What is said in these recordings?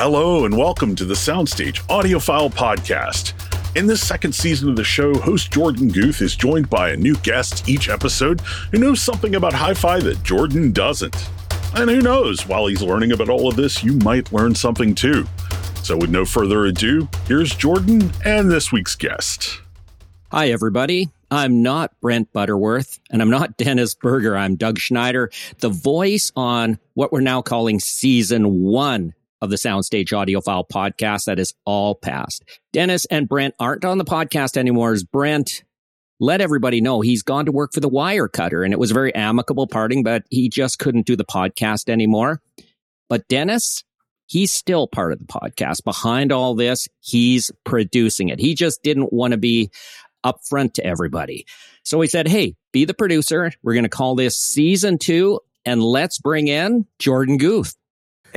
Hello, and welcome to the Soundstage Audiophile Podcast. In this second season of the show, host Jorden Guth is joined by a new guest each episode who knows something about hi fi that Jorden doesn't. And who knows, while he's learning about all of this, you might learn something too. So, with no further ado, here's Jorden and this week's guest. Hi, everybody. I'm not Brent Butterworth and I'm not Dennis Burger. I'm Doug Schneider, the voice on what we're now calling season one of the Soundstage Audiophile podcast that is all past. Dennis and Brent aren't on the podcast anymore as Brent let everybody know he's gone to work for the Wirecutter and it was a very amicable parting, but he just couldn't do the podcast anymore. But Dennis, he's still part of the podcast. Behind all this, he's producing it. He just didn't want to be upfront to everybody. So he said, Hey, be the producer. We're going to call this season two and let's bring in Jorden Guth.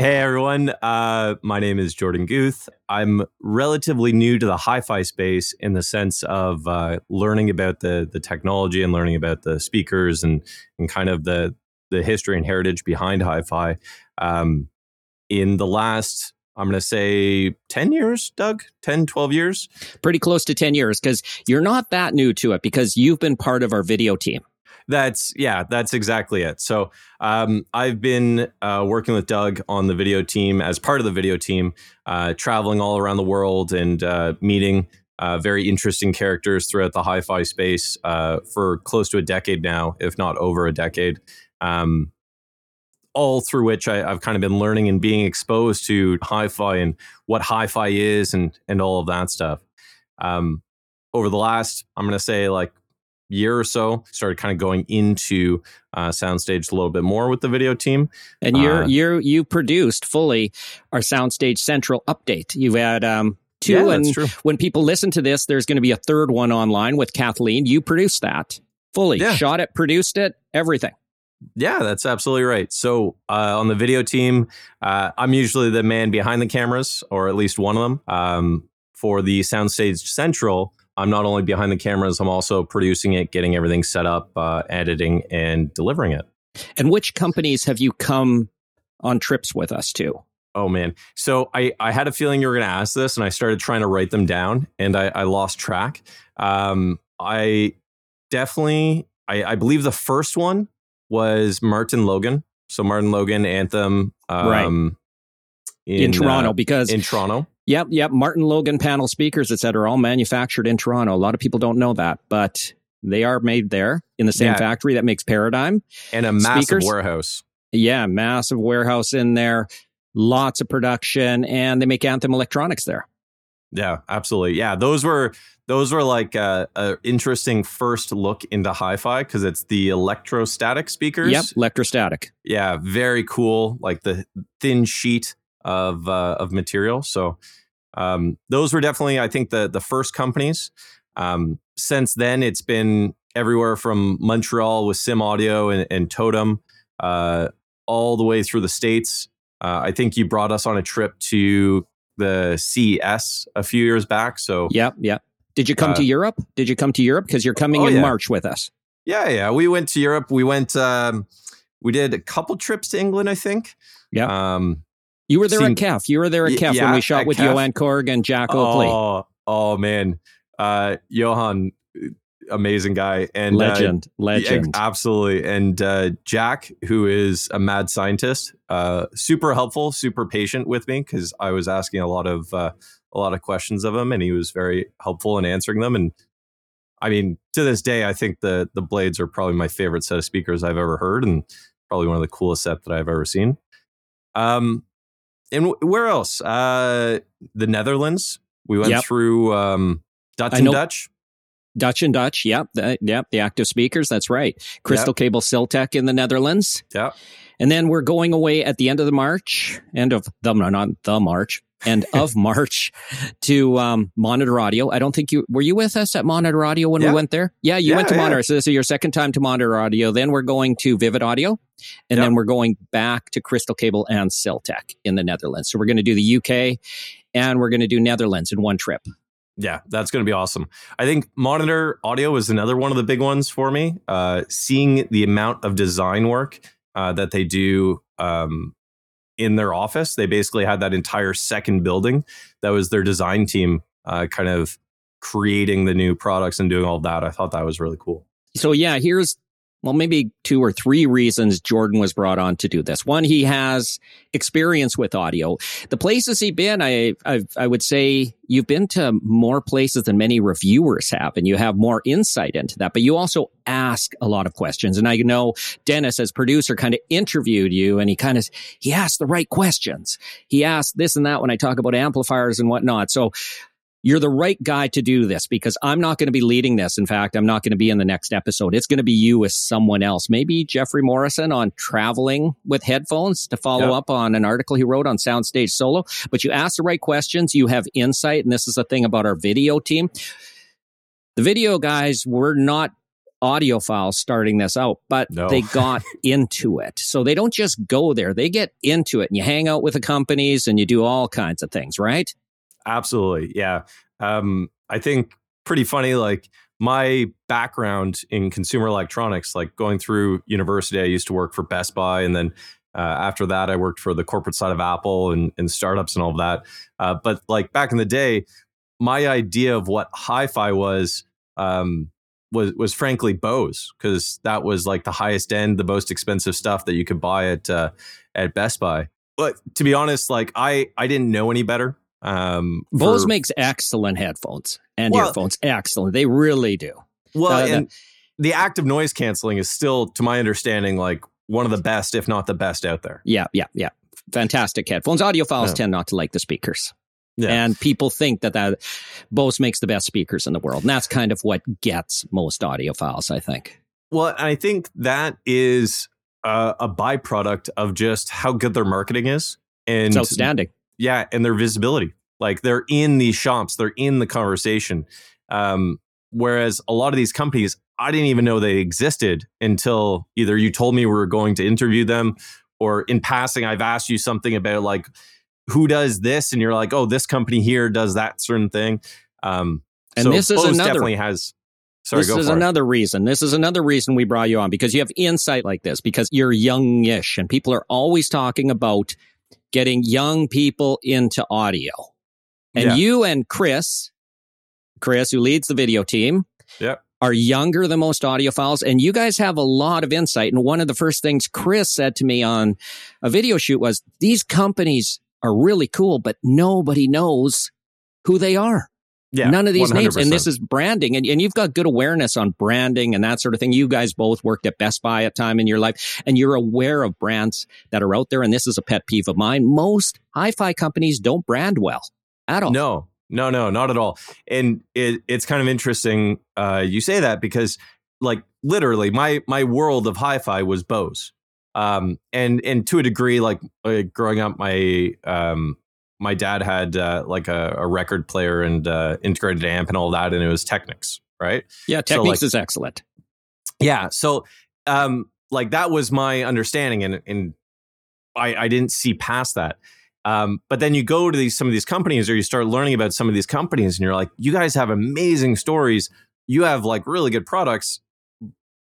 Hey everyone, uh, my name is Jorden Guth. I'm relatively new to the hi-fi space in the sense of uh, learning about the the technology and learning about the speakers and and kind of the the history and heritage behind hi-fi. Um, in the last, I'm going to say 10 years, Doug, 10, 12 years. Pretty close to 10 years because you're not that new to it because you've been part of our video team. That's yeah, that's exactly it. So um, I've been uh, working with Doug on the video team as part of the video team, uh, traveling all around the world and uh, meeting uh, very interesting characters throughout the hi-fi space uh, for close to a decade now, if not over a decade. Um, all through which I, have kind of been learning and being exposed to hi-fi and what hi-fi is and and all of that stuff. Um, over the last, I'm going to say like year or so started kind of going into uh, soundstage a little bit more with the video team and you're uh, you you produced fully our soundstage central update you've had um two yeah, and when people listen to this there's going to be a third one online with kathleen you produced that fully yeah. shot it produced it everything yeah, that's absolutely right. So uh, on the video team, uh, I'm usually the man behind the cameras, or at least one of them. Um, for the Soundstage Central, I'm not only behind the cameras, I'm also producing it, getting everything set up, uh, editing, and delivering it. And which companies have you come on trips with us to? Oh man. So I, I had a feeling you were going to ask this and I started trying to write them down and I, I lost track. Um, I definitely, I, I believe the first one was Martin Logan. So Martin Logan, Anthem. Um, right. In, in Toronto uh, because in Toronto. Yep, yep. Martin Logan panel speakers, etc., all manufactured in Toronto. A lot of people don't know that, but they are made there in the same yeah. factory that makes Paradigm and a massive speakers. warehouse. Yeah, massive warehouse in there. Lots of production, and they make Anthem electronics there. Yeah, absolutely. Yeah, those were those were like a, a interesting first look into hi-fi because it's the electrostatic speakers. Yep, electrostatic. Yeah, very cool. Like the thin sheet of uh, of material. So um, those were definitely, I think, the the first companies. Um, since then, it's been everywhere from Montreal with Simaudio and, and Totem, uh, all the way through the states. Uh, I think you brought us on a trip to the CES a few years back. So yep, yep. Did you come to uh, Europe? Did you come to Europe because you're coming oh, in yeah. March with us? Yeah, yeah. We went to Europe. We went. Um, we did a couple trips to England, I think. Yeah. Um, you were there seen, at KEF. You were there at KEF yeah, when we shot with KEF. Johan Coorg and Jack Oakley. Oh, oh man, uh, Johan, amazing guy and legend, uh, legend, absolutely. And uh, Jack, who is a mad scientist, uh, super helpful, super patient with me because I was asking a lot of uh, a lot of questions of him, and he was very helpful in answering them. And I mean, to this day, I think the the Blades are probably my favorite set of speakers I've ever heard, and probably one of the coolest set that I've ever seen. Um, and where else? Uh, the Netherlands. We went yep. through um, Dutch and Dutch. Dutch and Dutch, yep, the, yep, the active speakers. That's right. Crystal yep. Cable Siltech in the Netherlands. Yeah, and then we're going away at the end of the March, end of the not the March, end of March to um, Monitor Audio. I don't think you were you with us at Monitor Audio when yeah. we went there. Yeah, you yeah, went to yeah. Monitor. So this is your second time to Monitor Audio. Then we're going to Vivid Audio, and then we're going back to Crystal Cable and Siltech in the Netherlands. So we're going to do the UK, and we're going to do Netherlands in one trip. Yeah, that's going to be awesome. I think monitor audio is another one of the big ones for me. Uh, seeing the amount of design work uh, that they do um, in their office. They basically had that entire second building that was their design team uh, kind of creating the new products and doing all that. I thought that was really cool. So yeah, here's well, maybe two or three reasons Jorden was brought on to do this. One, he has experience with audio. The places he's been, I, I, I would say you've been to more places than many reviewers have, and you have more insight into that. But you also ask a lot of questions. And I know Dennis, as producer, kind of interviewed you, and he kind of he asked the right questions. He asked this and that when I talk about amplifiers and whatnot. So you're the right guy to do this because I'm not going to be leading this. In fact, I'm not going to be in the next episode. It's going to be you with someone else, maybe Geoffrey Morrison on traveling with headphones to follow yep. up on an article he wrote on Soundstage Solo. But you ask the right questions, you have insight. And this is the thing about our video team. The video guys were not audiophiles starting this out, but no. they got into it. So they don't just go there, they get into it and you hang out with the companies and you do all kinds of things, right? Absolutely. Yeah. Um, I think pretty funny. Like my background in consumer electronics, like going through university, I used to work for Best Buy. And then uh, after that, I worked for the corporate side of Apple and, and startups and all of that. Uh, but like back in the day, my idea of what hi fi was, um, was was frankly Bose because that was like the highest end, the most expensive stuff that you could buy at uh, at Best Buy. But to be honest, like I I didn't know any better. Um, Bose for, makes excellent headphones and well, earphones. Excellent. They really do. Well, uh, and the, the active noise canceling is still, to my understanding, like one of the best, if not the best out there. Yeah, yeah, yeah. Fantastic headphones. Audiophiles yeah. tend not to like the speakers. Yeah. And people think that that Bose makes the best speakers in the world. And that's kind of what gets most audiophiles, I think. Well, I think that is a, a byproduct of just how good their marketing is. And it's outstanding yeah, and their visibility. Like they're in these shops, they're in the conversation. Um, whereas a lot of these companies, I didn't even know they existed until either you told me we were going to interview them, or in passing, I've asked you something about like who does this, and you're like, oh, this company here does that certain thing. Um, and so this is Bose another definitely has. Sorry, this is another it. reason. This is another reason we brought you on because you have insight like this because you're youngish and people are always talking about getting young people into audio. And yeah. you and Chris, Chris, who leads the video team, yep. are younger than most audiophiles. And you guys have a lot of insight. And one of the first things Chris said to me on a video shoot was these companies are really cool, but nobody knows who they are. Yeah, None of these 100%. names. And this is branding. And, and you've got good awareness on branding and that sort of thing. You guys both worked at Best Buy at time in your life and you're aware of brands that are out there. And this is a pet peeve of mine. Most hi-fi companies don't brand well at all. No, no, no, not at all. And it, it's kind of interesting uh, you say that because like literally my my world of hi-fi was Bose. Um, and and to a degree, like uh, growing up, my um, my dad had uh, like a, a, record player and uh, integrated amp and all that, and it was Technics, right? Yeah, Technics so, like, is excellent. Yeah, so um, like that was my understanding, and and I, I didn't see past that. Um, but then you go to these some of these companies, or you start learning about some of these companies, and you're like, you guys have amazing stories. You have like really good products,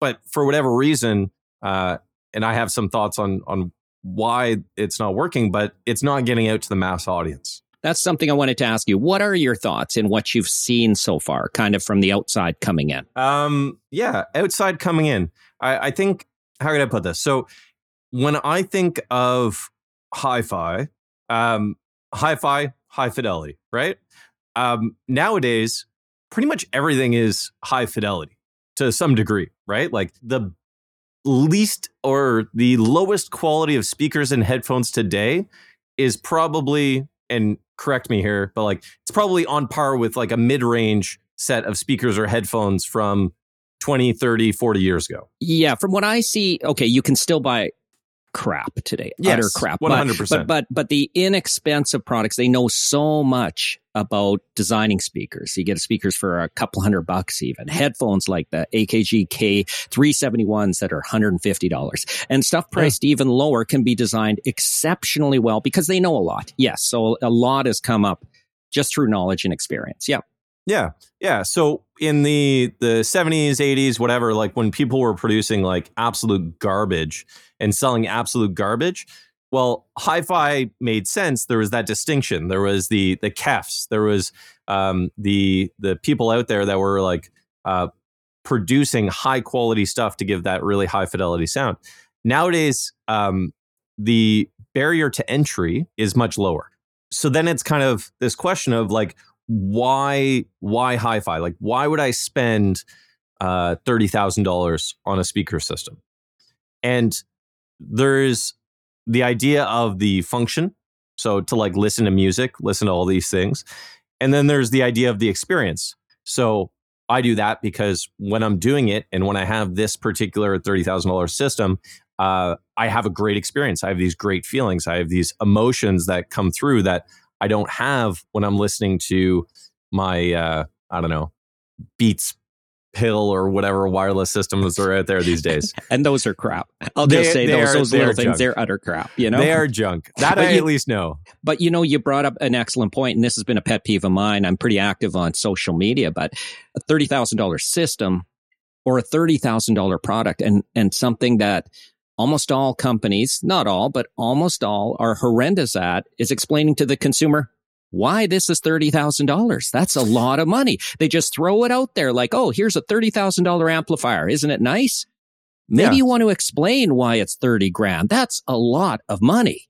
but for whatever reason, uh, and I have some thoughts on on why it's not working, but it's not getting out to the mass audience. That's something I wanted to ask you. What are your thoughts in what you've seen so far, kind of from the outside coming in? Um, yeah, outside coming in. I, I think how could I put this? So when I think of hi-fi, um, hi-fi, high fidelity, right? Um, nowadays, pretty much everything is high fidelity to some degree, right? Like the least or the lowest quality of speakers and headphones today is probably and correct me here but like it's probably on par with like a mid-range set of speakers or headphones from 20 30 40 years ago yeah from what i see okay you can still buy crap today. Yes, utter crap. 100%. But, but, but, but the inexpensive products, they know so much about designing speakers. You get speakers for a couple hundred bucks even. Headphones like the AKG K371s that are $150 and stuff priced yeah. even lower can be designed exceptionally well because they know a lot. Yes. So a lot has come up just through knowledge and experience. Yeah. Yeah. Yeah. So in the the 70s, 80s, whatever, like when people were producing like absolute garbage and selling absolute garbage, well, hi-fi made sense. There was that distinction. There was the the kefs. There was um, the the people out there that were like uh, producing high quality stuff to give that really high fidelity sound. Nowadays, um, the barrier to entry is much lower. So then it's kind of this question of like, why why hi-fi? Like, why would I spend uh, thirty thousand dollars on a speaker system? And there's the idea of the function. So to like listen to music, listen to all these things. And then there's the idea of the experience. So I do that because when I'm doing it and when I have this particular $30,000 system, uh, I have a great experience. I have these great feelings. I have these emotions that come through that I don't have when I'm listening to my, uh, I don't know, Beats pill or whatever wireless systems are out there these days. and those are crap. I'll they, just say those, are, those little things, junk. they're utter crap. You know, they are junk. That I you, at least know. But you know, you brought up an excellent point, and this has been a pet peeve of mine. I'm pretty active on social media, but a thirty thousand dollar system or a thirty thousand dollar product, and and something that almost all companies, not all, but almost all, are horrendous at is explaining to the consumer why this is $30,000. That's a lot of money. They just throw it out there like, oh, here's a $30,000 amplifier. Isn't it nice? Maybe yeah. you want to explain why it's 30 grand. That's a lot of money.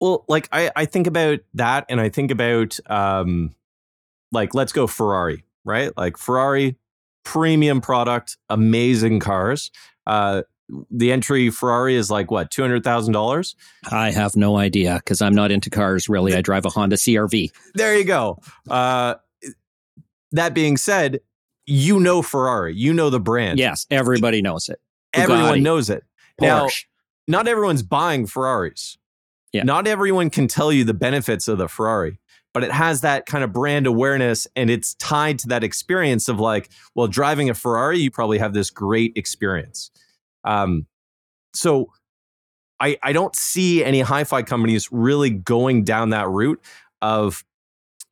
Well, like I, I think about that and I think about um like let's go Ferrari, right? Like Ferrari premium product, amazing cars. Uh the entry Ferrari is like what two hundred thousand dollars. I have no idea because I'm not into cars really. I drive a Honda CRV. There you go. Uh, that being said, you know Ferrari, you know the brand. Yes, everybody knows it. Bugatti, Everyone knows it. Porsche. Now, not everyone's buying Ferraris. Yeah. Not everyone can tell you the benefits of the Ferrari, but it has that kind of brand awareness and it's tied to that experience of like, well, driving a Ferrari, you probably have this great experience. Um, so I, I don't see any hi-fi companies really going down that route of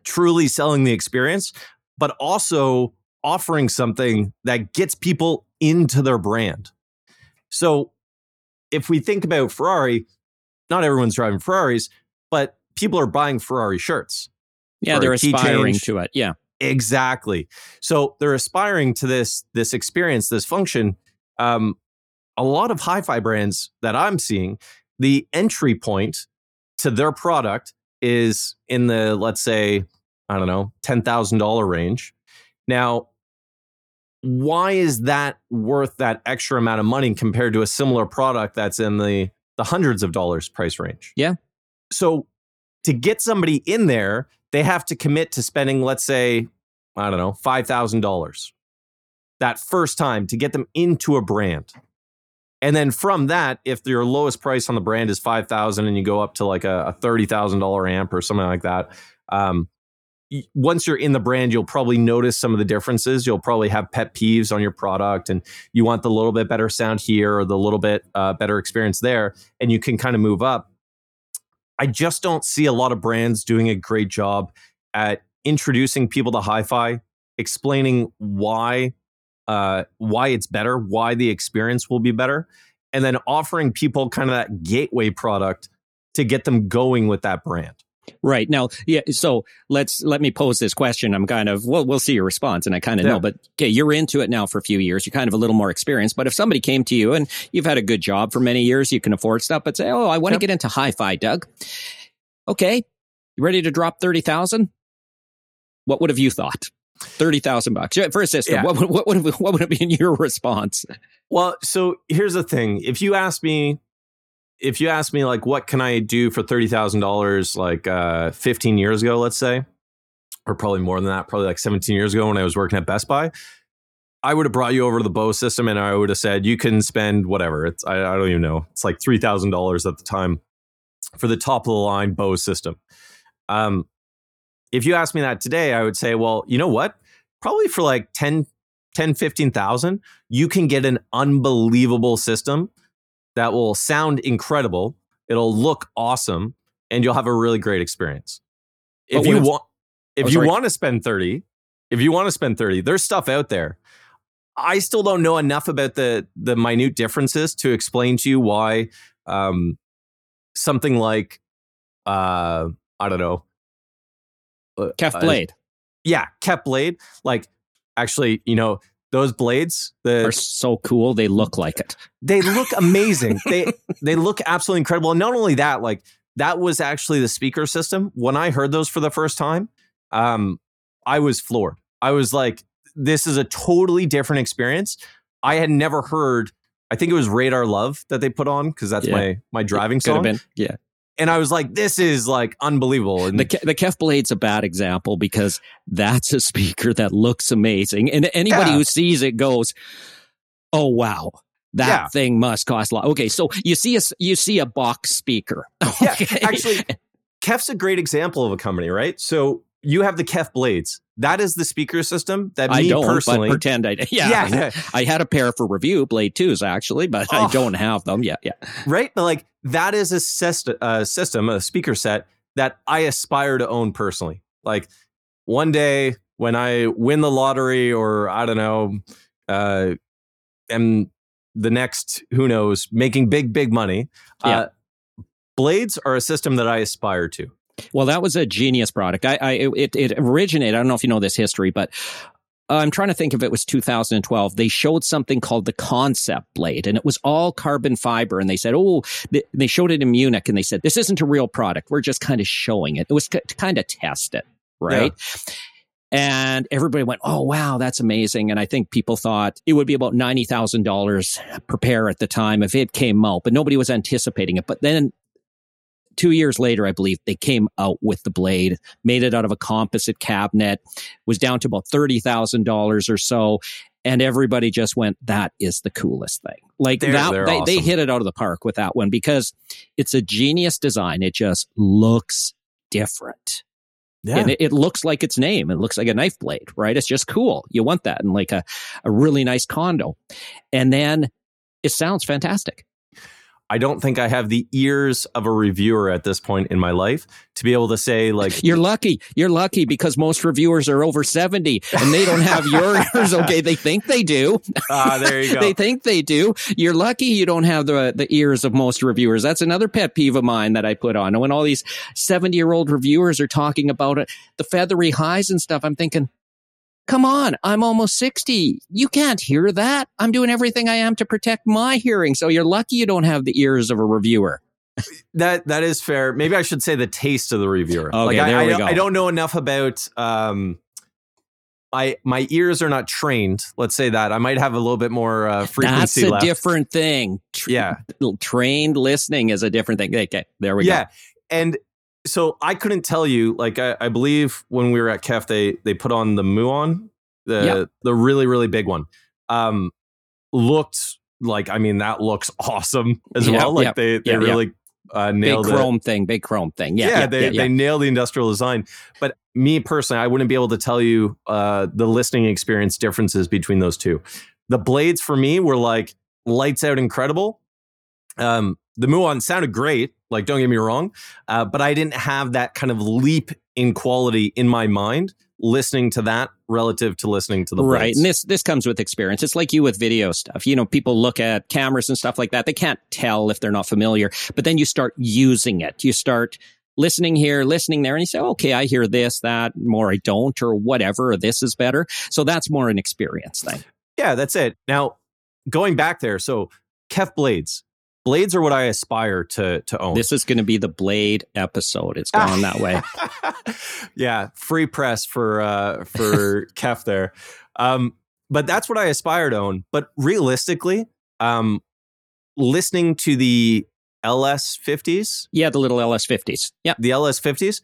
truly selling the experience, but also offering something that gets people into their brand. So if we think about Ferrari, not everyone's driving Ferraris, but people are buying Ferrari shirts. Yeah, they're aspiring change. to it. Yeah. Exactly. So they're aspiring to this this experience, this function. Um, a lot of hi-fi brands that I'm seeing, the entry point to their product is in the let's say I don't know ten thousand dollar range. Now, why is that worth that extra amount of money compared to a similar product that's in the the hundreds of dollars price range? Yeah. So to get somebody in there, they have to commit to spending, let's say, I don't know, five thousand dollars that first time to get them into a brand. And then from that, if your lowest price on the brand is five thousand, and you go up to like a, a thirty thousand dollar amp or something like that, um, once you're in the brand, you'll probably notice some of the differences. You'll probably have pet peeves on your product, and you want the little bit better sound here or the little bit uh, better experience there, and you can kind of move up. I just don't see a lot of brands doing a great job at introducing people to hi-fi, explaining why uh, why it's better, why the experience will be better, and then offering people kind of that gateway product to get them going with that brand. Right now, yeah. So let's let me pose this question. I'm kind of well, we'll see your response, and I kind of yeah. know, but okay, you're into it now for a few years. You're kind of a little more experienced. But if somebody came to you and you've had a good job for many years, you can afford stuff, but say, "Oh, I want to yep. get into hi-fi, Doug." Okay, you ready to drop thirty thousand? What would have you thought? Thirty thousand bucks for a system. Yeah. What, what, what, would, what would have been your response? Well, so here's the thing: if you ask me, if you ask me, like, what can I do for thirty thousand dollars, like uh, fifteen years ago, let's say, or probably more than that, probably like seventeen years ago when I was working at Best Buy, I would have brought you over to the Bose system, and I would have said you can spend whatever. It's I, I don't even know. It's like three thousand dollars at the time for the top of the line Bose system. Um, if you ask me that today, I would say, well, you know what? Probably for like 10, 10 15,000, you can get an unbelievable system that will sound incredible. It'll look awesome and you'll have a really great experience. If you want if oh, you want to spend 30, if you want to spend 30, there's stuff out there. I still don't know enough about the the minute differences to explain to you why um, something like uh I don't know. uh, Kef uh, Blade yeah, Kef Blade. Like actually, you know, those blades, the are so cool. They look like it. they look amazing. they they look absolutely incredible. And not only that, like that was actually the speaker system. When I heard those for the first time, um, I was floored. I was like, this is a totally different experience. I had never heard. I think it was Radar Love that they put on because that's Yeah. my my driving Could have song. been. Yeah. And I was like, this is like unbelievable. And The, Ke- the Kef Blade's a bad example because that's a speaker that looks amazing. And anybody Yeah. who sees it goes, oh, wow. That Yeah. thing must cost a lot. Okay, so you see a you see a box speaker. Yeah, actually, Kef's a great example of a company, right? So you have the Kef Blades. That is the speaker system that I me don't personally. but pretend I yeah, yeah, I had a pair for review, Blade 2s actually, but I Oh. don't have them. Yeah, yeah. right? But like that is a syst- uh, system, a speaker set that I aspire to own personally. Like one day when I win the lottery, or I don't know, uh, am the next who knows making big big money. Uh, blades are a system that I aspire to. Well, that was a genius product. I, I it, it originated. I don't know if you know this history, but uh, I'm trying to think if it was 2012. They showed something called the concept blade, and it was all carbon fiber. And they said, "Oh," they, showed it in Munich, and they said, "This isn't a real product. We're just kind of showing it. It was to kind of test it, right?" And everybody went, "Oh wow, that's amazing!" And I think people thought it would be about ninety thousand dollars per pair at the time if it came out, but nobody was anticipating it. But then two years later, I believe they came out with the blade, made it out of a composite cabinet, was down to about thirty thousand dollars or so, and everybody just went, "That is the coolest thing!" Like They're- that, they're they, they hit it out of the park with that one because it's a genius design. It just looks different. And it, it looks like its name. It looks like a knife blade, right? It's just cool. You want that in like a, a really nice condo. And then it sounds fantastic. I don't think I have the ears of a reviewer at this point in my life to be able to say like You're lucky. You're lucky because most reviewers are over 70 and they don't have your ears. Okay. They think they do. ah there you go. They think they do. You're lucky you don't have the, the ears of most reviewers. That's another pet peeve of mine that I put on. And when all these 70 year old reviewers are talking about it, the feathery highs and stuff, I'm thinking, come on, I'm almost 60. You can't hear that. I'm doing everything I am to protect my hearing. So you're lucky you don't have the ears of a reviewer. That that is fair. Maybe I should say the taste of the reviewer. Okay, like I, there we don't- go. I don't know enough about um my my ears are not trained. Let's say that. I might have a little bit more uh, That's frequency a left. different thing. Tr- yeah. Trained listening is a different thing. Okay, there we yeah. go. Yeah, and so I couldn't tell you, like I, I believe when we were at Kef, they they put on the Muon, the Yep. the really, really big one. Um looked like I mean that looks awesome as Yep, well. Like yep, they they really uh Big nailed it. chrome thing, big chrome thing. Yeah, yeah, they they nail the industrial design. But me personally, I wouldn't be able to tell you uh, the listening experience differences between those two. The blades for me were like lights out incredible. Um, the Muon sounded great, like don't get me wrong, uh, but I didn't have that kind of leap in quality in my mind listening to that relative to listening to the right and this this comes with experience. It's like you with video stuff. You know people look at cameras and stuff like that. They can't tell if they're not familiar but then you start using it. You start listening here listening there and you say okay i hear this that more. I don't or whatever or this is better. So that's more an experience thing. Yeah, that's it. Now, going back there, so Kef blades. Blades are what I aspire to to own. this is going to be the blade episode it's gone that way yeah, free press for uh for Kef there. Um, but that's what I aspire to own. But realistically, um, listening to the LS50s, yeah the little ls50s yeah the LS50s,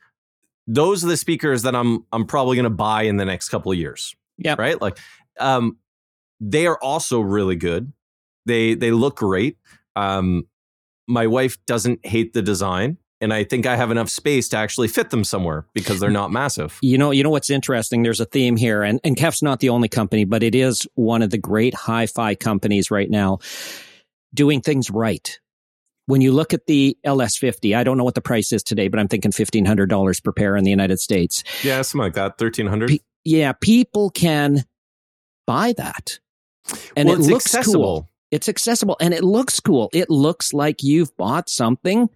those are the speakers that I'm I'm probably going to buy in the next couple of years. Yeah. right. Like, um, they are also really good. They they look great. Um, my wife doesn't hate the design, and I think I have enough space to actually fit them somewhere because they're not massive. You know, you know what's interesting? There's a theme here, and, and Kef's not the only company, but it is one of the great hi-fi companies right now doing things right. When you look at the LS50, I don't know what the price is today, but I'm thinking $1,500 per pair in the United States. Yeah, something like that. Thirteen hundred. Pe- Yeah, people can buy that. And well, it looks accessible. cool. It's accessible and it looks cool. It looks like you've bought something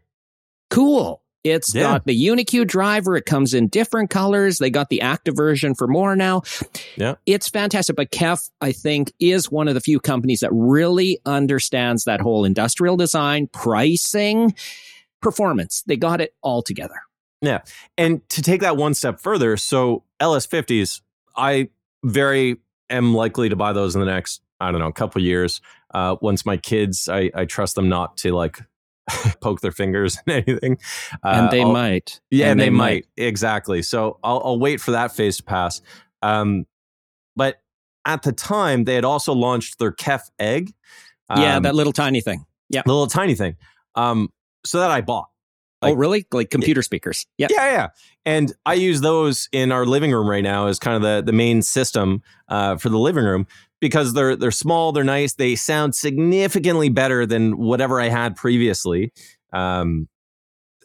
cool. It's Yeah. got the UniQ driver. It comes in different colors. They got the active version for more now. Yeah. It's fantastic. But Kef, I think, is one of the few companies that really understands that whole industrial design, pricing, performance. They got it all together. Yeah. And to take that one step further, so LS50s, I very am likely to buy those in the next, I don't know, a couple years. Uh, once my kids, I, I trust them not to like poke their fingers in anything. Uh, and they I'll- might. Yeah, And they, might. Exactly. So I'll, I'll wait for that phase to pass. Um, but at the time, they had also launched their Kef egg. Yeah, um, that little tiny thing. Yeah. The little tiny thing. Um, so that I bought. oh, really? Like computer speakers. Yeah. Yeah, yeah. And I use those in our living room right now as kind of the the main system uh, for the living room because they're they're small, they're nice, they sound significantly better than whatever I had previously. Um,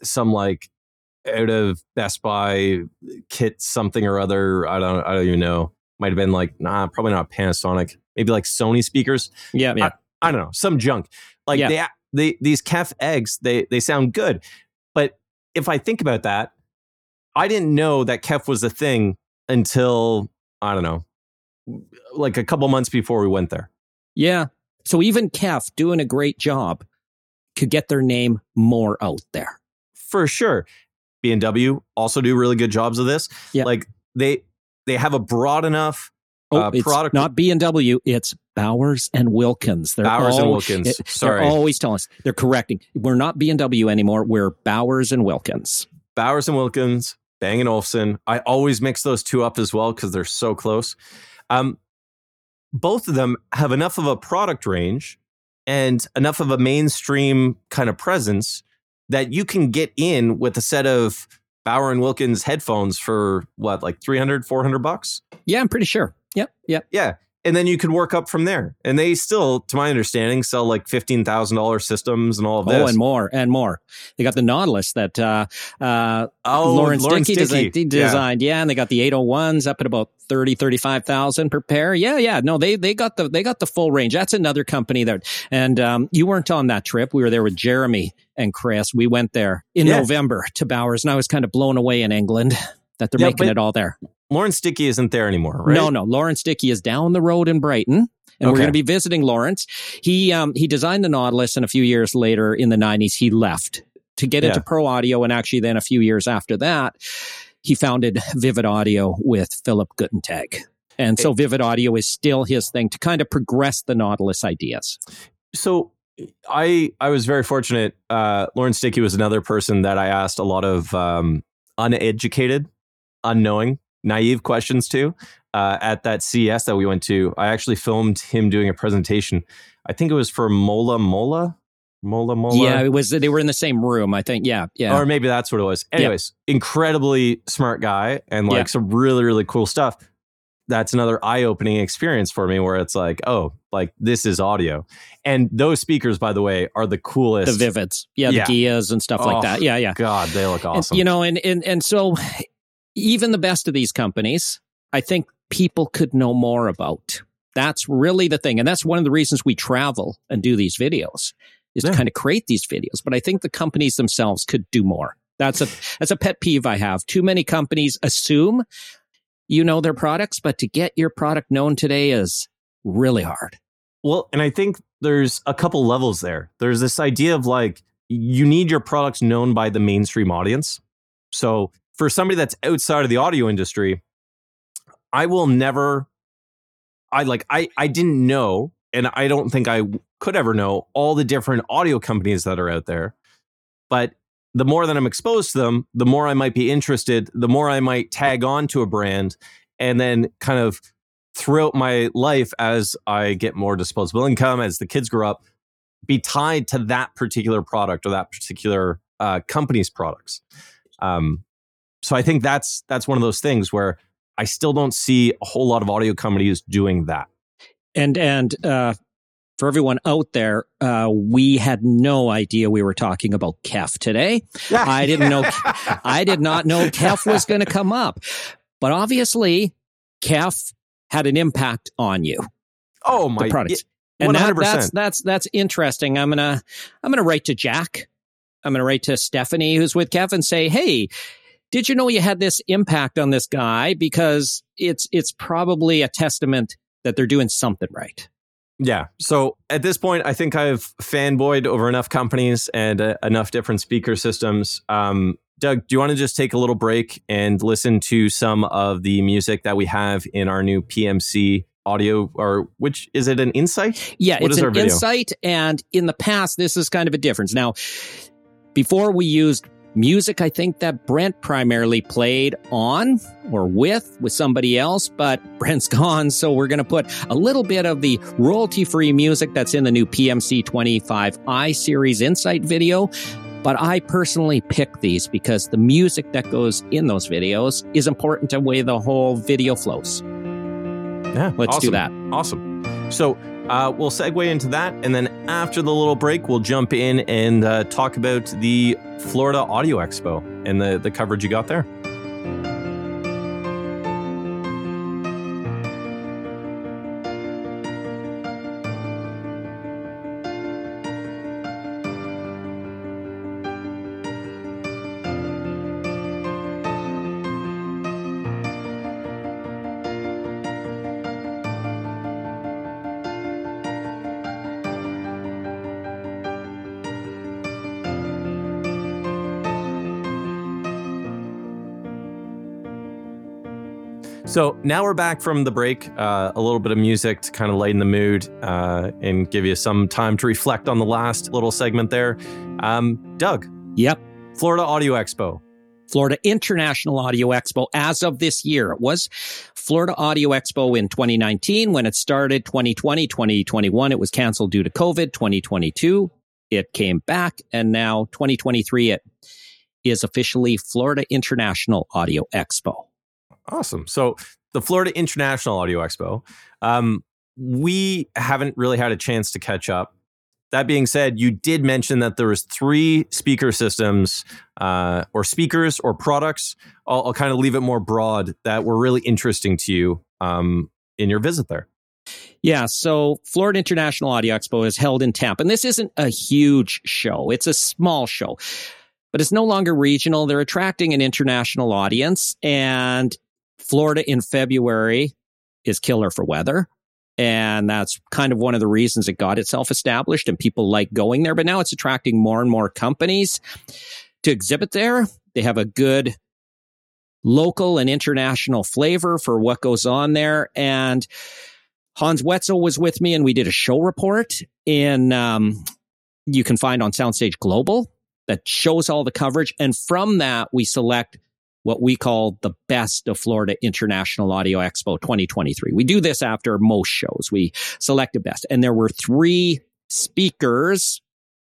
some like out of Best Buy kit something or other. I don't I don't even know. Might have been like nah, probably not Panasonic. Maybe like Sony speakers. Yeah. Yeah. I don't know, some junk. Like Yeah. they, they these Kef eggs, they they sound good. But if I think about that, I didn't know that Kef was a thing until I don't know, like a couple months before we went there. Yeah. So even Kef doing a great job could get their name more out there. For sure. B&W also do really good jobs of this. Yeah. Like they they have a broad enough Oh, Uh, it's product- not B and W. It's Bowers and Wilkins. They're Bowers and Wilkins. it- Sorry. They're always telling us they're correcting. We're not B and W anymore. We're Bowers and Wilkins. Bowers and Wilkins, Bang and Olufsen. I always mix those two up as well because they're so close. Um, both of them have enough of a product range and enough of a mainstream kind of presence that you can get in with a set of Bowers and Wilkins headphones for what, like 300, 400 bucks? Yeah, I'm pretty sure. Yep. Yep. Yeah. And then you could work up from there. And they still, to my understanding, sell like $15,000 systems and all of this. Oh, and more and more. They got the Nautilus that uh, uh, oh, Laurence Dickie Dickie. desi- Yeah. designed. Yeah. and they got the 801s up at about 30, 35,000 per pair. Yeah, yeah. No, they they got the they got the full range. That's another company that and um, you weren't on that trip. We were there with Jeremy and Chris. We went there in. November to Bowers and I was kind of blown away in England that they're Yeah, making but- it all there. Laurence Dickie isn't there anymore, right? No, no. Laurence Dickie is down the road in Brighton. And we're going to be visiting Laurence. He um, he designed the Nautilus, and a few years later, in the '90s, he left to get into pro audio. And actually, then a few years after that, he founded Vivid Audio with Philip Guttentag. And so, Vivid Audio is still his thing to kind of progress the Nautilus ideas. so I I was very fortunate. Uh, Laurence Dickie was another person that I asked a lot of um, uneducated, unknowing, naive questions to uh, at that CES that we went to. I actually filmed him doing a presentation. I think it was for Mola Mola Mola Mola. Yeah, it was. They were in the same room. I think. Yeah, yeah. Or maybe that's what it was. Anyways, incredibly smart guy and like some really, really cool stuff. That's another eye opening experience for me where it's like, oh, like this is audio. And those speakers, by the way, are the coolest. the. Vivids, yeah, Yeah. the Giyas and stuff Oh, like that. Yeah, yeah. God, they look And, awesome. you know, and, and and so even the best of these companies, I think people could know more about. That's really the thing. And that's one of the reasons we travel and do these videos is Yeah. to kind of create these videos. But I think the companies themselves could do more. That's a that's a pet peeve I have. Too many companies assume you know their products, but to get your product known today is really hard. Well, and I think there's a couple levels there. There's this idea of like you need your products known by the mainstream audience. So for somebody that's outside of the audio industry, I will never I like I I didn't know and I don't think I could ever know all the different audio companies that are out there. But the more that I'm exposed to them, the more I might be interested, the more I might tag on to a brand and then kind of throughout my life as I get more disposable income, as the kids grow up, be tied to that particular product or that particular uh, company's products. Um, so I think that's that's one of those things where I still don't see a whole lot of audio companies doing that. And and uh, for everyone out there, uh, we had no idea we were talking about Kef today. I didn't know- I did not know Kef was going to come up, but obviously, Kef had an impact on you, Oh my! the product. and that, 100%. that's that's that's interesting. I'm gonna I'm gonna write to Jack I'm going to write to Stephanie, who's with Kef, and say, hey, did you know you had this impact on this guy? Because it's it's probably a testament that they're doing something right. Yeah. So at this point, I think I've fanboyed over enough companies and uh, enough different speaker systems. Um, Doug, do you want to just take a little break and listen to some of the music that we have in our new PMC audio or which is it an insight? Yeah, what it's an insight. And in the past, this is kind of a difference. Now, before we used music, I think that Brent primarily played on or with with somebody else, but Brent's gone. So we're going to put a little bit of the royalty free music that's in the new PMC 25i series insight video. But I personally pick these because the music that goes in those videos is important to the way the whole video flows. Yeah, let's awesome. do that. Awesome. So uh, we'll segue into that, and then after the little break, we'll jump in and uh, talk about the Florida Audio Expo and the the coverage you got there. Now we're back from the break. Uh, a little bit of music to kind of lighten the mood uh, and give you some time to reflect on the last little segment there. Um, Doug. Yep. Florida Audio Expo. Florida International Audio Expo as of this year. It was Florida Audio Expo in 2019 when it started 2020, 2021. It was canceled due to COVID. 2022, it came back. And now 2023, it is officially Florida International Audio Expo. Awesome. So the Florida International Audio Expo, um, we haven't really had a chance to catch up. That being said, you did mention that there was three speaker systems, uh, or speakers, or products. I'll, I'll, kind of leave it more broad that were really interesting to you um, in your visit there. Yeah, so Florida International Audio Expo is held in Tampa, and this isn't a huge show; it's a small show, but it's no longer regional. They're attracting an international audience, and Florida in February is killer for weather. And that's kind of one of the reasons it got itself established and people like going there. But now it's attracting more and more companies to exhibit there. They have a good local and international flavor for what goes on there. And Hans Wetzel was with me and we did a show report in, um, you can find on Soundstage Global that shows all the coverage. And from that, we select what we call the best of Florida International Audio Expo 2023. We do this after most shows. We select the best. And there were three speakers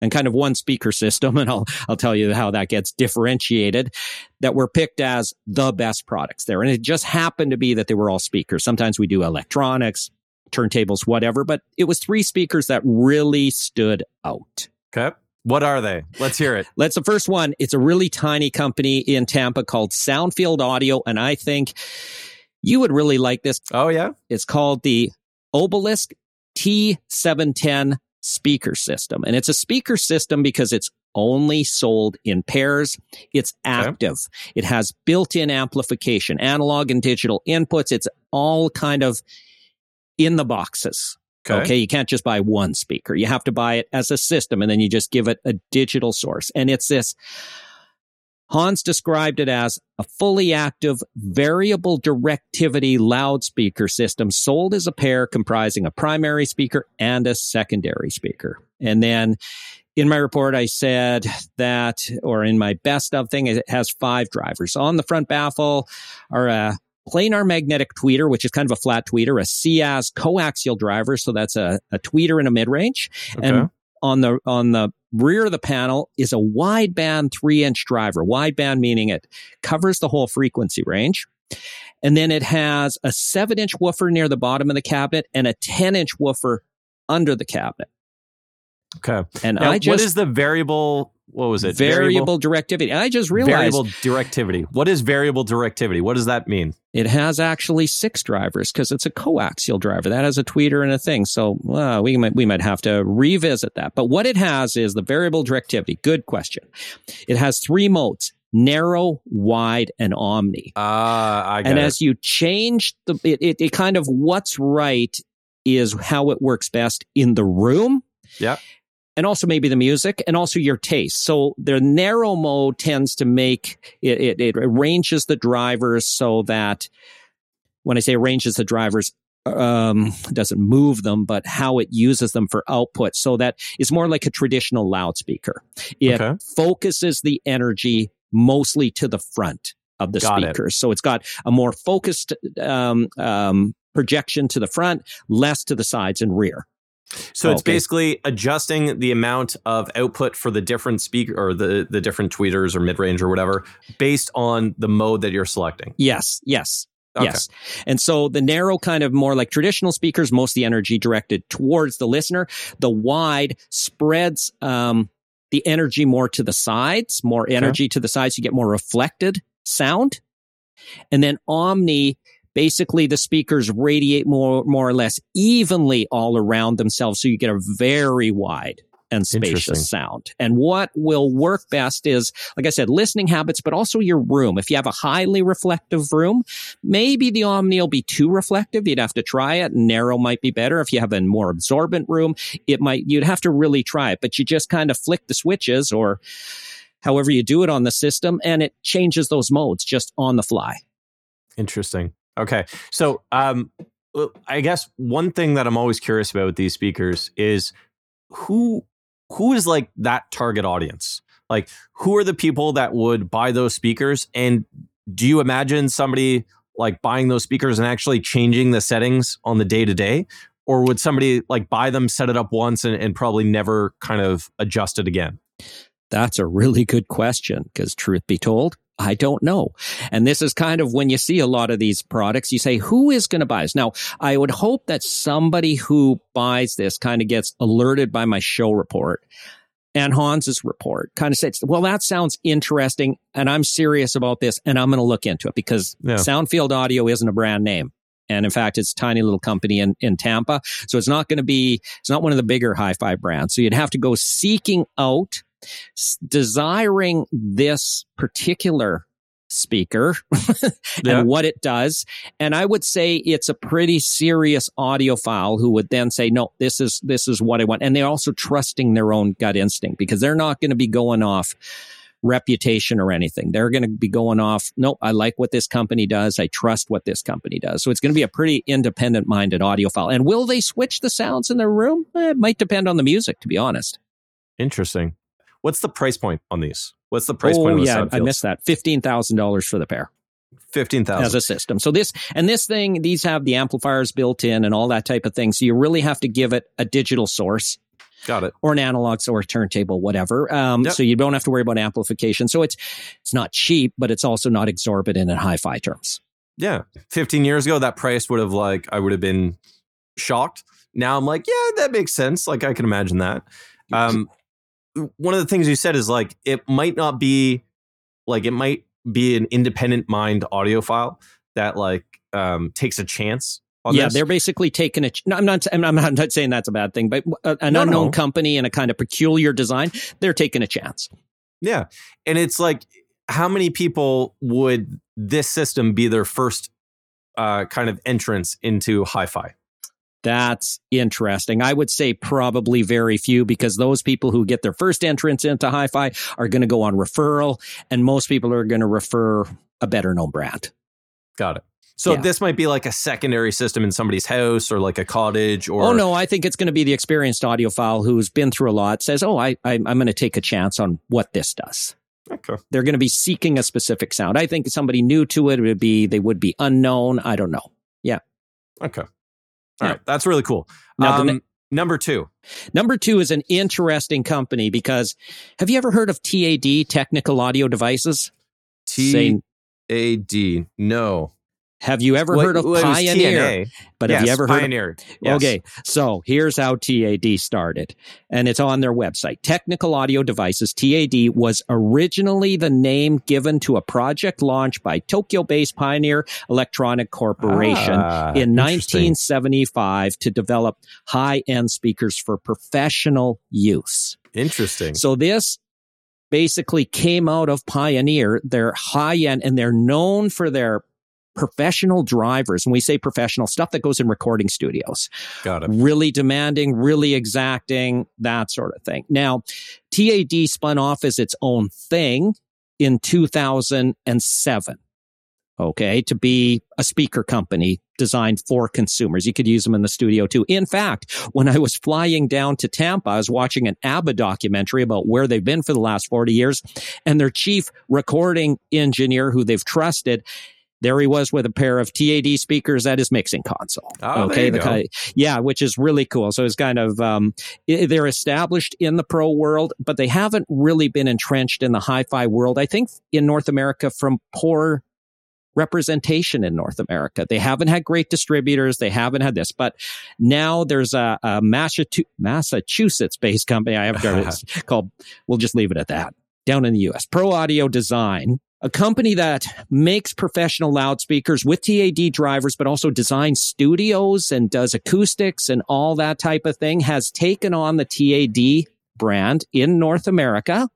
and kind of one speaker system. And I'll, I'll tell you how that gets differentiated that were picked as the best products there. And it just happened to be that they were all speakers. Sometimes we do electronics, turntables, whatever, but it was three speakers that really stood out. Okay. What are they? Let's hear it. That's the first one. It's a really tiny company in Tampa called Soundfield Audio. And I think you would really like this. Oh, yeah. It's called the Obelisk T710 speaker system. And it's a speaker system because it's only sold in pairs. It's active. Okay. It has built-in amplification, analog and digital inputs. It's all kind of in the boxes. Okay. okay. You can't just buy one speaker. You have to buy it as a system and then you just give it a digital source. And it's this. Hans described it as a fully active variable directivity loudspeaker system sold as a pair comprising a primary speaker and a secondary speaker. And then in my report, I said that, or in my best of thing, it has five drivers. On the front baffle are a planar magnetic tweeter, which is kind of a flat tweeter, a SEAS coaxial driver. So that's a, a tweeter in a mid range. Okay. And on the, on the rear of the panel is a wideband three inch driver. Wideband meaning it covers the whole frequency range. And then it has a seven inch woofer near the bottom of the cabinet and a 10 inch woofer under the cabinet. Okay. And now, I just, what is the variable what was it? Variable, variable directivity. I just realized variable directivity. What is variable directivity? What does that mean? It has actually six drivers because it's a coaxial driver that has a tweeter and a thing. So well, we might we might have to revisit that. But what it has is the variable directivity. Good question. It has three modes: narrow, wide, and omni. Ah, uh, and it. as you change the, it, it, it kind of what's right is how it works best in the room. Yeah and also maybe the music and also your taste. So the narrow mode tends to make it, it, it arranges the drivers so that when I say arranges the drivers, um, doesn't move them, but how it uses them for output. So that is more like a traditional loudspeaker. It okay. focuses the energy mostly to the front of the got speakers. It. So it's got a more focused um, um, projection to the front, less to the sides and rear. So it's okay. basically adjusting the amount of output for the different speaker or the the different tweeters or mid range or whatever based on the mode that you're selecting. Yes, yes. Okay. Yes. And so the narrow kind of more like traditional speakers, most of the energy directed towards the listener. The wide spreads um, the energy more to the sides, more energy okay. to the sides. You get more reflected sound. And then Omni basically the speakers radiate more, more or less evenly all around themselves. So you get a very wide and spacious sound. And what will work best is, like I said, listening habits, but also your room. If you have a highly reflective room, maybe the Omni will be too reflective. You'd have to try it. Narrow might be better. If you have a more absorbent room, it might, you'd have to really try it, but you just kind of flick the switches or however you do it on the system and it changes those modes just on the fly. Interesting. Okay. So, um, I guess one thing that I'm always curious about with these speakers is who who is like that target audience? Like who are the people that would buy those speakers and do you imagine somebody like buying those speakers and actually changing the settings on the day to day or would somebody like buy them set it up once and, and probably never kind of adjust it again that's a really good question because truth be told I don't know. And this is kind of when you see a lot of these products, you say, who is going to buy this? Now, I would hope that somebody who buys this kind of gets alerted by my show report and Hans's report kind of says, well, that sounds interesting. And I'm serious about this and I'm going to look into it because yeah. Soundfield Audio isn't a brand name. And in fact, it's a tiny little company in, in Tampa. So it's not going to be, it's not one of the bigger hi fi brands. So you'd have to go seeking out desiring this particular speaker and yeah. what it does. And I would say it's a pretty serious audiophile who would then say, no, this is, this is what I want. And they're also trusting their own gut instinct because they're not going to be going off reputation or anything. They're going to be going off, nope, I like what this company does. I trust what this company does. So it's going to be a pretty independent minded audiophile. And will they switch the sounds in their room? Eh, it might depend on the music, to be honest. Interesting. What's the price point on these? What's the price point? oh, point? yeah, I missed that. Fifteen thousand dollars for the pair. Fifteen thousand as a system. So this and this thing, these have the amplifiers built in and all that type of thing. So you really have to give it a digital source. Got it. Or an analog or a turntable, whatever. Um, yep. So you don't have to worry about amplification. So it's it's not cheap, but it's also not exorbitant in hi-fi terms. Yeah, fifteen years ago, that price would have like I would have been shocked. Now I'm like, yeah, that makes sense. Like I can imagine that. Um, one of the things you said is like it might not be like it might be an independent mind audiophile that like um takes a chance yeah, this. they're basically taking a. No, I'm not. I'm not saying that's a bad thing, but an no, unknown no. company and a kind of peculiar design, they're taking a chance. Yeah, and it's like, how many people would this system be their first uh, kind of entrance into hi-fi? That's interesting. I would say probably very few because those people who get their first entrance into hi fi are going to go on referral, and most people are going to refer a better known brand. Got it. So yeah. this might be like a secondary system in somebody's house or like a cottage or Oh no, I think it's going to be the experienced audiophile who's been through a lot says, "Oh, I, I am going to take a chance on what this does." Okay. They're going to be seeking a specific sound. I think somebody new to it would be they would be unknown, I don't know. Yeah. Okay. All yeah. right, that's really cool. Now, um, number two. Number two is an interesting company because have you ever heard of TAD, Technical Audio Devices? TAD, no. Have you ever Well, heard of well, Pioneer? TNA. But have you ever heard? Pioneer? Yes. Okay, so here's how TAD started, and it's on their website. Technical Audio Devices (TAD) was originally the name given to a project launched by Tokyo-based Pioneer Electronic Corporation Ah, in 1975 to develop high-end speakers for professional use. Interesting. So this basically came out of Pioneer. They're high end and they're known for their professional drivers. When we say professional stuff that goes in recording studios, Got it. really demanding, really exacting, that sort of thing. Now, TAD spun off as its own thing in 2007. Okay. To be a speaker company designed for consumers. You could use them in the studio too. In fact, when I was flying down to Tampa, I was watching an ABBA documentary about where they've been for the last 40 years and their chief recording engineer who they've trusted. There he was with a pair of TAD speakers at his mixing console. Oh, there you the go. yeah, which is really cool. So it's kind of um, they're established in the pro world, but they haven't really been entrenched in the hi-fi world. I think in North America from poor representation in North America. They haven't had great distributors. They haven't had this, but now there's a, a Massachusetts based company. I have it's called, we'll just leave it at that down in the US, Pro Audio Design, a company that makes professional loudspeakers with TAD drivers, but also designs studios and does acoustics and all that type of thing, has taken on the TAD brand in North America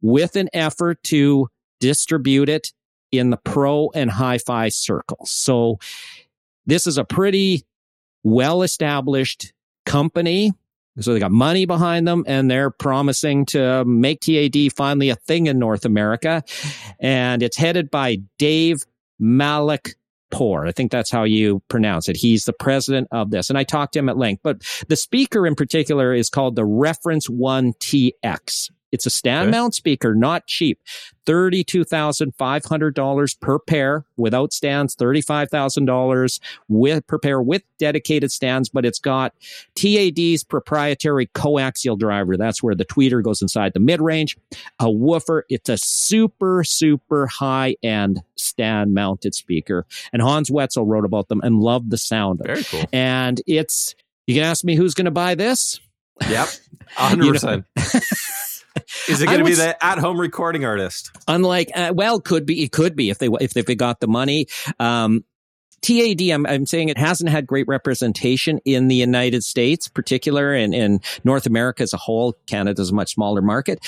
with an effort to distribute it in the pro and hi-fi circles. So this is a pretty well established company. So they got money behind them and they're promising to make TAD finally a thing in North America. And it's headed by Dave Malik Poor. I think that's how you pronounce it. He's the president of this. And I talked to him at length, but the speaker in particular is called the Reference One TX. It's a stand Okay. mount speaker, not cheap. $32,500 per pair without stands, $35,000 with per pair with dedicated stands, but it's got TAD's proprietary coaxial driver. That's where the tweeter goes inside the mid range, a woofer. It's a super, super high end stand mounted speaker. And Hans Wetzel wrote about them and loved the sound of it. Very cool. And it's, you can ask me who's going to buy this? Yep. 100%. Is it going to be the at-home recording artist? Unlike, uh, well, could be, it could be if they, if they got the money. Um, TAD, I'm, I'm saying it hasn't had great representation in the United States, particular and in North America as a whole. Canada's a much smaller market.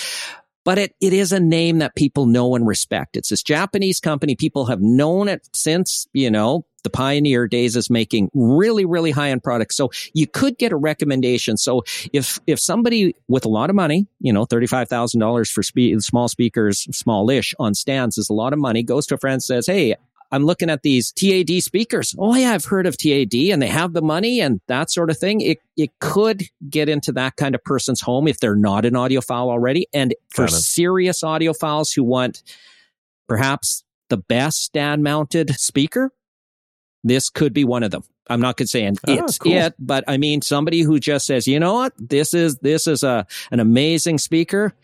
But it, it is a name that people know and respect. It's this Japanese company. People have known it since, you know, the pioneer days is making really, really high end products. So you could get a recommendation. So if, if somebody with a lot of money, you know, $35,000 for spe- small speakers, smallish on stands is a lot of money, goes to a friend and says, Hey, I'm looking at these TAD speakers. Oh yeah, I've heard of TAD and they have the money and that sort of thing. It it could get into that kind of person's home if they're not an audiophile already. And for serious audiophiles who want perhaps the best stand mounted speaker, this could be one of them. I'm not saying Oh, it's cool. it, but I mean somebody who just says, you know what, this is this is a an amazing speaker.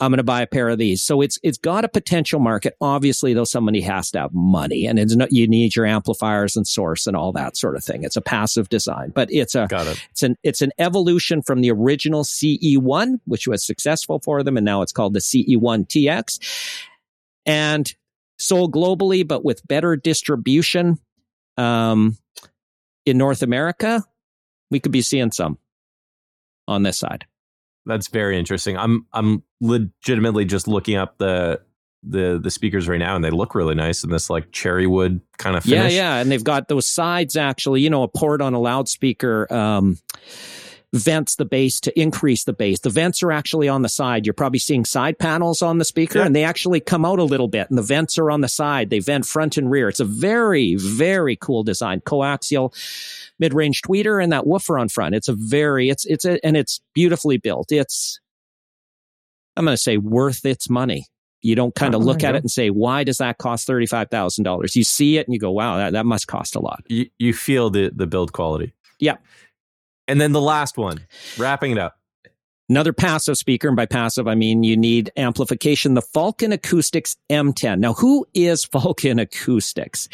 I'm going to buy a pair of these. So it's it's got a potential market. Obviously, though, somebody has to have money, and it's not, you need your amplifiers and source and all that sort of thing. It's a passive design, but it's a it. it's an it's an evolution from the original CE1, which was successful for them, and now it's called the CE1 TX, and sold globally, but with better distribution um, in North America. We could be seeing some on this side. That's very interesting. I'm I'm legitimately just looking up the the the speakers right now, and they look really nice in this like cherry wood kind of finish. Yeah, yeah, and they've got those sides actually. You know, a port on a loudspeaker um, vents the bass to increase the bass. The vents are actually on the side. You're probably seeing side panels on the speaker, Yeah. and they actually come out a little bit. And the vents are on the side. They vent front and rear. It's a very, very cool design. Coaxial mid-range tweeter and that woofer on front. It's a very, it's it's a, and it's beautifully built. It's, I'm going to say, worth its money. You don't kind of Oh, look at it and say, why does that cost $35,000? You see it and you go, wow, that, that must cost a lot. You you feel the the build quality. Yeah. And then the last one, wrapping it up. Another passive speaker, and by passive, I mean you need amplification, the Falcon Acoustics M10. Now, who is Falcon Acoustics?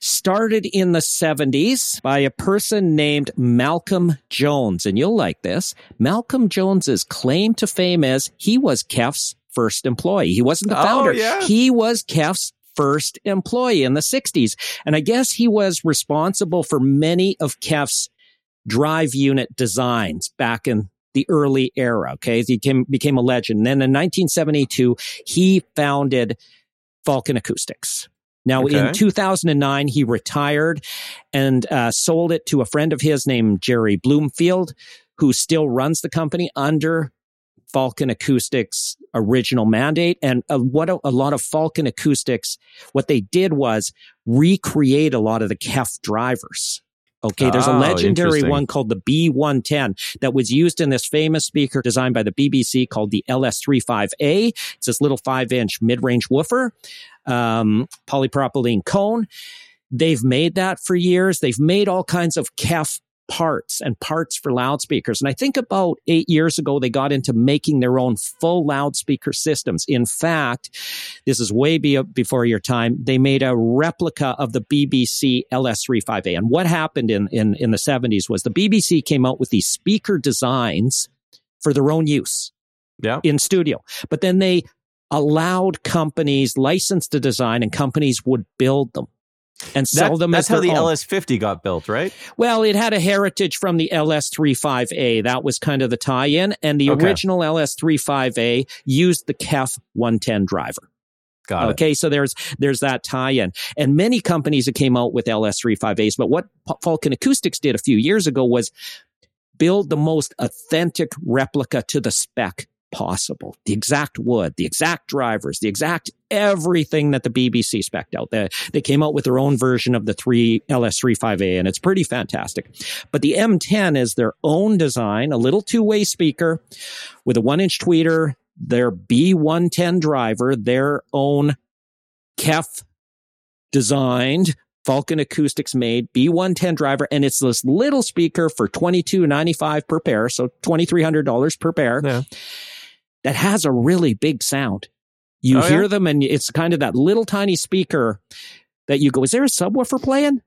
Started in the 70s by a person named Malcolm Jones, and you'll like this. Malcolm Jones's claim to fame is he was KEF's first employee. He wasn't the oh, founder. Oh, yeah. He was KEF's first employee in the 60s. And I guess he was responsible for many of KEF's drive unit designs back in the early era. Okay. He came, became a legend. And then in 1972, he founded Falcon Acoustics. Now, Okay. in 2009, he retired and uh, sold it to a friend of his named Jerry Bloomfield, who still runs the company under Falcon Acoustics original mandate. And uh, what a, a lot of Falcon Acoustics, what they did was recreate a lot of the KEF drivers. Okay, there's a Oh, legendary one called the B110 that was used in this famous speaker designed by the BBC called the LS3/5A. It's this little five inch mid range woofer, um, polypropylene cone. They've made that for years. They've made all kinds of KEF parts and parts for loudspeakers. And I think about eight years ago, they got into making their own full loudspeaker systems. In fact, this is way be- before your time. They made a replica of the BBC LS3/5A. And what happened in, in, in the 70s was the BBC came out with these speaker designs for their own use Yeah. in studio. But then they allowed companies licensed to design and companies would build them and sell That- them that's how the. LS50 got built, right? Well, it had a heritage from the LS3/5A. That was kind of the tie-in. And the Okay. original LS3/5A used the KEF 110 driver. Got it. Okay. So there's, there's that tie-in. And many companies that came out with LS3/5As. But what Falcon Acoustics did a few years ago was build the most authentic replica to the spec possible. The exact wood, the exact drivers, the exact everything that the BBC spec'd out. They, they came out with their own version of the three LS3/5A and it's pretty fantastic. But the M10 is their own design, a little two-way speaker with a one inch tweeter, their B110 driver, their own KEF designed Falcon Acoustics made B110 driver, and it's this little speaker for twenty two ninety five per pair, so twenty three hundred dollars per pair. Yeah. That has a really big sound. You Oh, hear yeah? them, and it's kind of that little tiny speaker that you go, "Is there a subwoofer playing?"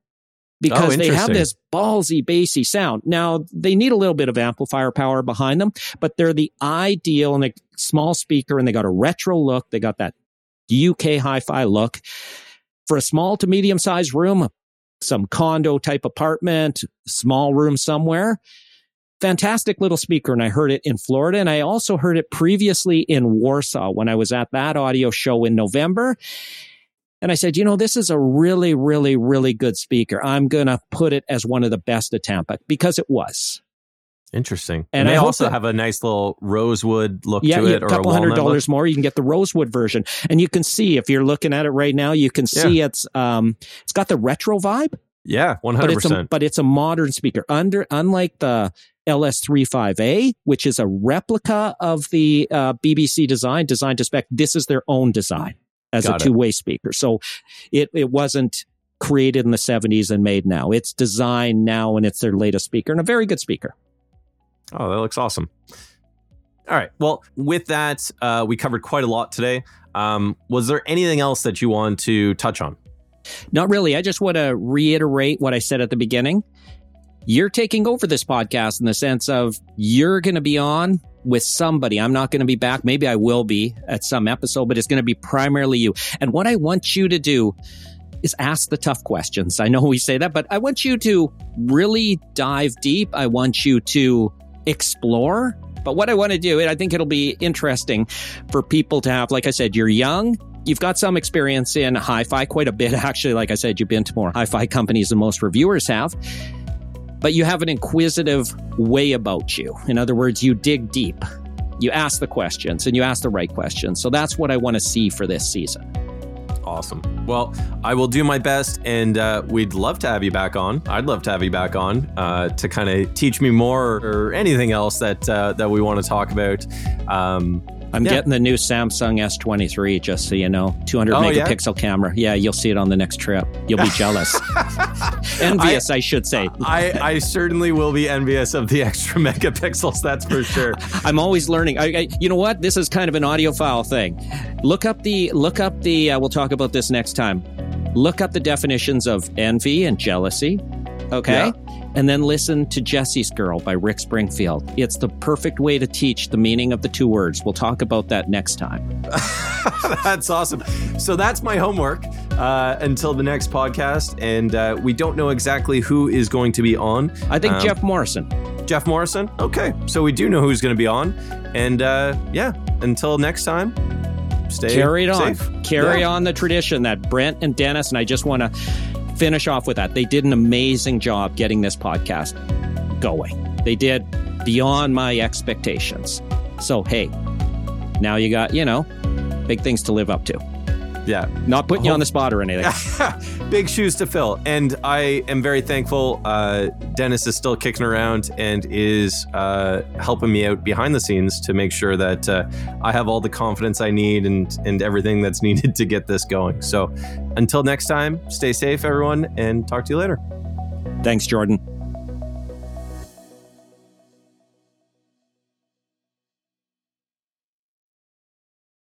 Because they have Oh, this ballsy, bassy sound. Now they need a little bit of amplifier power behind them, but they're the ideal and a small speaker, and they got a retro look. They got that UK hi-fi look for a small to medium sized room, some condo type apartment, small room somewhere. Fantastic little speaker. And I heard it in Florida. And I also heard it previously in Warsaw when I was at that audio show in November. And I said, you know, this is a really, really, really good speaker. I'm going to put it as one of the best at Tampa because it was. Interesting. And And, I they also that- have a nice little rosewood look Yeah, to it, a or couple a hundred walnut look. dollars more. You can get the rosewood version, and you can see if you're looking at it right now, you can see it's um, it's got the retro vibe, Yeah, one but hundred it's a percent. but it's a modern speaker. Under unlike the LS3/5A, which is a replica of the uh, BBC design, designed to spec. This is their own design as Got a two way speaker. So it it wasn't created in the 70s and made now. It's designed now, and it's their latest speaker, and a very good speaker. Oh, that looks awesome. All right. Well, with that, uh, we covered quite a lot today. Um, was there anything else that you want to touch on? Not really. I just want to reiterate what I said at the beginning. You're taking over this podcast in the sense of you're going to be on with somebody. I'm not going to be back. Maybe I will be at some episode, but it's going to be primarily you. And what I want you to do is ask the tough questions. I know we say that, but I want you to really dive deep. I want you to explore. But what I want to do, and I think it'll be interesting for people to have, like I said, you're young, you've got some experience in hi-fi quite a bit actually like i said you've been to more hi-fi companies than most reviewers have but you have an inquisitive way about you in other words you dig deep you ask the questions and you ask the right questions so that's what i want to see for this season Awesome. Well, I will do my best, and uh, we'd love to have you back on. I'd love to have you back on uh, to kind of teach me more or anything else that uh, that we want to talk about. Um, I'm Yeah. getting the new Samsung S23, just so you know. 200 Oh, yeah? megapixel camera. Yeah, you'll see it on the next trip. You'll be jealous. Envious, I, should say. I, I certainly will be envious of the extra megapixels. That's for sure. I'm always learning. I, I, you know what? This is kind of an audiophile thing. Look up the look up the. Uh, we'll talk about this next time. Look up the definitions of envy and jealousy. Okay. And then listen to Jesse's Girl by Rick Springfield. It's the perfect way to teach the meaning of the two words. We'll talk about that next time. that's awesome. So that's my homework uh, until the next podcast. And uh, we don't know exactly who is going to be on. I think Um, Jeff Morrison. Jeff Morrison. Okay. So we do know who's going to be on. And uh, yeah, until next time, stay Carry it on. safe. Carry Yeah. on the tradition that Brent and Dennis, and I just want to finish off with that. They did an amazing job getting this podcast going. They did beyond my expectations. So, hey, now you got, you know, big things to live up to. Yeah. Not putting you on the spot or anything. Big shoes to fill. And I am very thankful uh, Dennis is still kicking around and is uh, helping me out behind the scenes to make sure that uh, I have all the confidence I need and, and everything that's needed to get this going. So until next time, stay safe, everyone, and talk to you later. Thanks, Jorden.